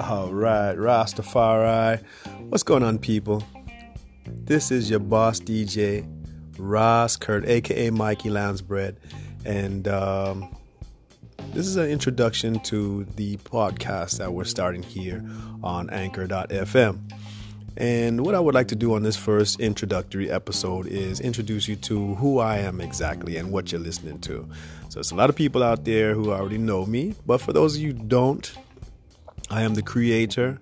All right, Rastafari. What's going on, people? This is your boss DJ, Ras Kurt, aka Mikey Lansbread, and um, this is an introduction to the podcast that we're starting here on Anchor.fm. And what I would like to do on this first introductory episode is introduce you to who I am exactly and what you're listening to. So, there's a lot of people out there who already know me, but for those of you who don't, I am the creator,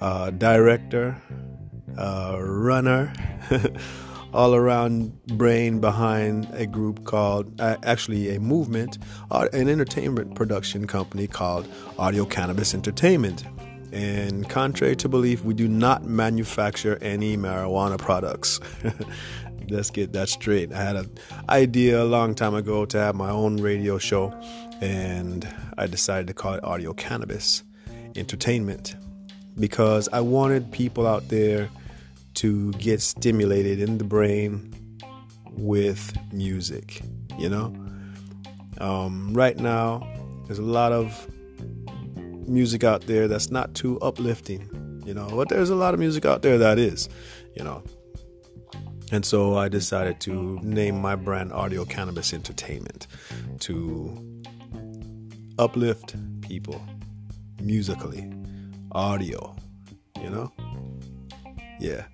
uh, director, uh, runner, all around brain behind a group called, uh, actually, a movement, uh, an entertainment production company called Audio Cannabis Entertainment. And contrary to belief, we do not manufacture any marijuana products. Let's get that straight. I had an idea a long time ago to have my own radio show, and I decided to call it Audio Cannabis Entertainment because I wanted people out there to get stimulated in the brain with music. You know, um, right now there's a lot of music out there that's not too uplifting, you know, but there's a lot of music out there that is, you know. And so I decided to name my brand Audio Cannabis Entertainment to uplift people musically, audio, you know? Yeah.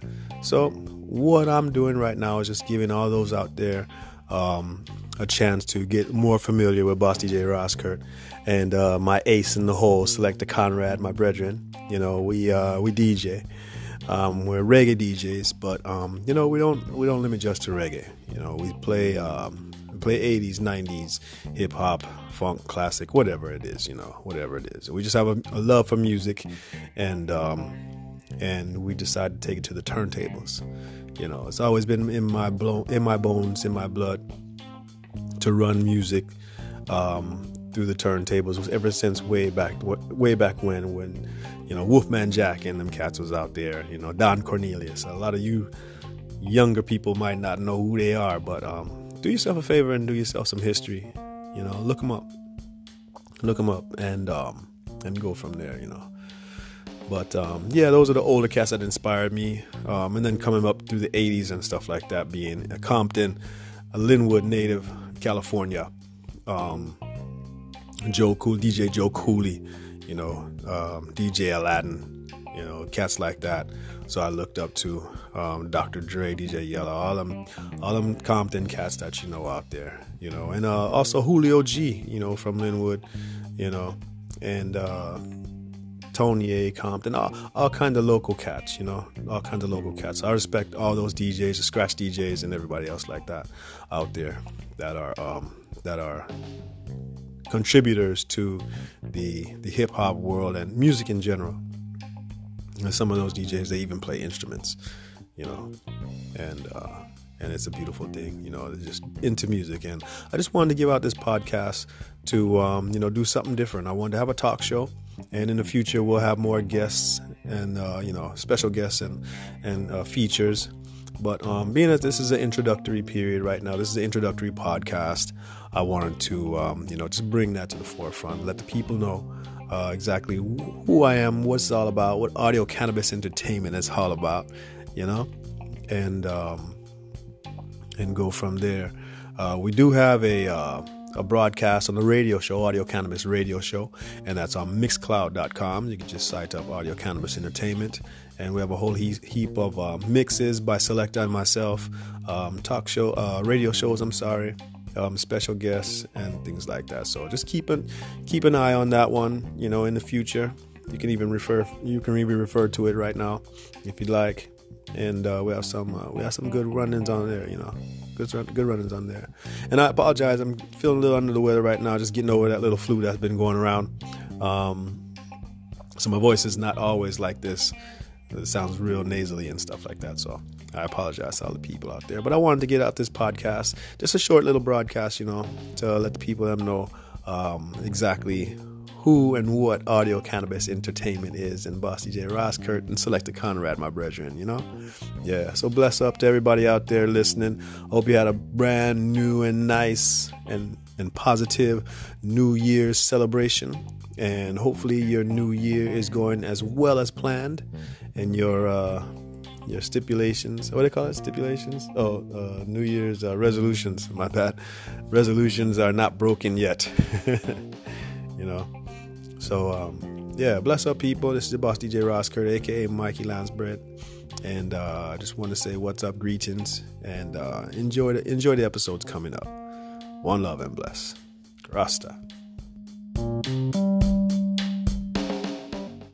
So, what I'm doing right now is just giving all those out there um, a chance to get more familiar with Boss DJ Ras Kurt and uh, my ace in the hole, Selector Conrad, my brethren. You know, we uh, we DJ. Um, we're reggae DJs, but um, you know we don't we don't limit just to reggae. You know, we play um, we play 80s, 90s, hip hop, funk, classic, whatever it is. You know, whatever it is. We just have a, a love for music, and um, and we decided to take it to the turntables. You know, it's always been in my blo- in my bones, in my blood, to run music um, through the turntables was ever since way back way back when when you know Wolfman Jack and them cats was out there. You know Don Cornelius. A lot of you younger people might not know who they are, but um, do yourself a favor and do yourself some history. You know, look them up, look them up, and um, and go from there. You know. But um, yeah, those are the older cats that inspired me. Um, and then coming up through the 80s and stuff like that, being a Compton, a Lynwood native, California. Um, Joe Cool, DJ Joe Cooley, you know, um, DJ Aladdin, you know, cats like that. So I looked up to um, Dr. Dre, DJ Yella, all them, all them Compton cats that you know out there, you know, and uh, also Julio G, you know, from Lynwood, you know, and uh, Tony A. Compton, all, all kind of local cats, you know, all kinds of local cats. I respect all those DJs, the scratch DJs, and everybody else like that out there that are um, that are contributors to the the hip hop world and music in general. And some of those DJs they even play instruments, you know, and uh, and it's a beautiful thing, you know. They're just into music, and I just wanted to give out this podcast to um, you know do something different. I wanted to have a talk show, and in the future we'll have more guests and uh, you know special guests and and uh, features. But um, being that this is an introductory period right now, this is an introductory podcast. I wanted to um, you know just bring that to the forefront, let the people know uh, exactly who I am, what's all about, what audio cannabis entertainment is all about, you know, and um, and go from there. Uh, we do have a uh, a broadcast on the radio show, Audio Cannabis Radio Show, and that's on Mixcloud.com. You can just cite up Audio Cannabis Entertainment, and we have a whole he- heap of uh, mixes by Selecta and myself, um, talk show, uh, radio shows. I'm sorry. Um, special guests and things like that. So just keep an keep an eye on that one. You know, in the future, you can even refer you can even refer to it right now if you'd like and uh, we have some uh, we have some good run-ins on there. You know, good good run-ins on there. And I apologize, I'm feeling a little under the weather right now, just getting over that little flu that's been going around. Um, so my voice is not always like this. It sounds real nasally and stuff like that. So I apologize to all the people out there. But I wanted to get out this podcast, just a short little broadcast, you know, to let the people them know um, exactly who and what Audio Cannabis Entertainment is, and Boss DJ Ras Kurt and Selector Conrad, my brethren, you know? Yeah, so bless up to everybody out there listening. Hope you had a brand new and nice and and positive New Year's celebration. And hopefully, your new year is going as well as planned, and your uh, your stipulations. What do they call it? Stipulations? Oh, uh, New Year's uh, resolutions. My bad. Resolutions are not broken yet. you know. So um, yeah, bless up people. This is your boss DJ Ras aka Mikey Lansbread, and uh, I just want to say what's up, greetings, and uh, enjoy the enjoy the episodes coming up. One love and bless, Rasta.